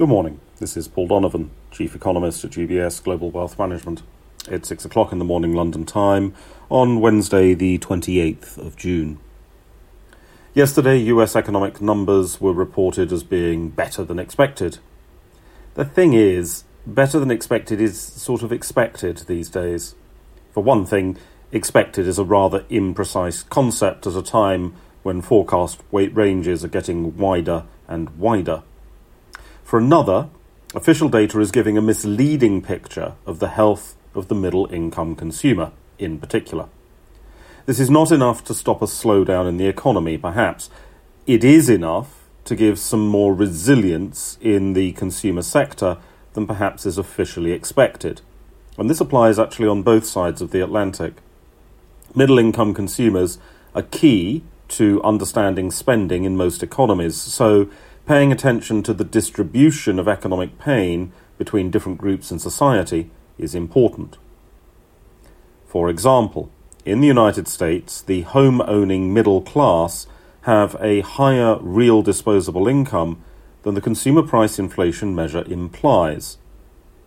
Good morning. This is Paul Donovan, Chief Economist at UBS Global Wealth Management. It's 6 o'clock in the morning London time on Wednesday, the 28th of June. Yesterday, US economic numbers were reported as being better than expected. The thing is, better than expected is sort of expected these days. For one thing, expected is a rather imprecise concept at a time when forecast weight ranges are getting wider and wider. For another, official data is giving a misleading picture of the health of the middle income consumer in particular. This is not enough to stop a slowdown in the economy, perhaps. It is enough to give some more resilience in the consumer sector than perhaps is officially expected. And this applies actually on both sides of the Atlantic. Middle income consumers are key to understanding spending in most economies, so paying attention to the distribution of economic pain between different groups in society is important. For example, in the United States, the home owning middle class have a higher real disposable income than the consumer price inflation measure implies,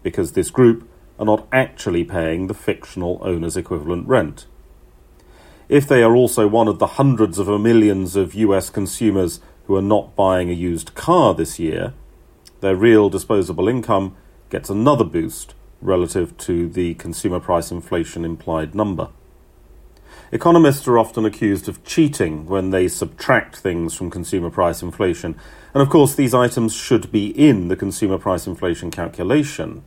because this group are not actually paying the fictional owner's equivalent rent. If they are also one of the hundreds of millions of US consumers who are not buying a used car this year, their real disposable income gets another boost relative to the consumer price inflation implied number. Economists are often accused of cheating when they subtract things from consumer price inflation, and of course, these items should be in the consumer price inflation calculation.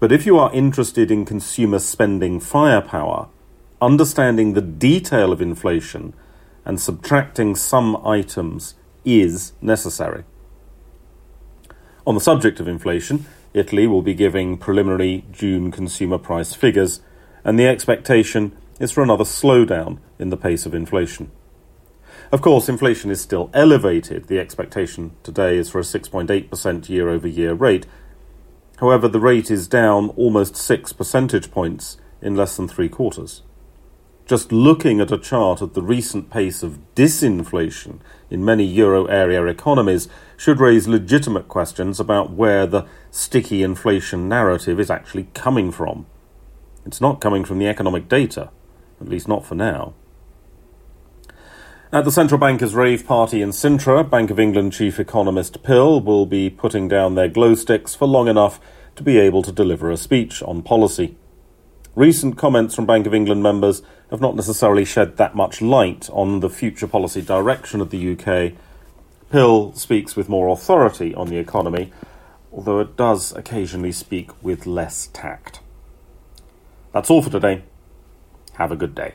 But if you are interested in consumer spending firepower, understanding the detail of inflation and subtracting some items is necessary. On the subject of inflation, Italy will be giving preliminary June consumer price figures, and the expectation is for another slowdown in the pace of inflation. Of course, inflation is still elevated. The expectation today is for a 6.8% year over year rate. However, the rate is down almost 6 percentage points in less than three quarters. Just looking at a chart of the recent pace of disinflation in many euro area economies should raise legitimate questions about where the sticky inflation narrative is actually coming from. It's not coming from the economic data, at least not for now. At the central bankers' rave party in Sintra, Bank of England chief economist Pill will be putting down their glow sticks for long enough to be able to deliver a speech on policy. Recent comments from Bank of England members have not necessarily shed that much light on the future policy direction of the UK. Pill speaks with more authority on the economy, although it does occasionally speak with less tact. That's all for today. Have a good day.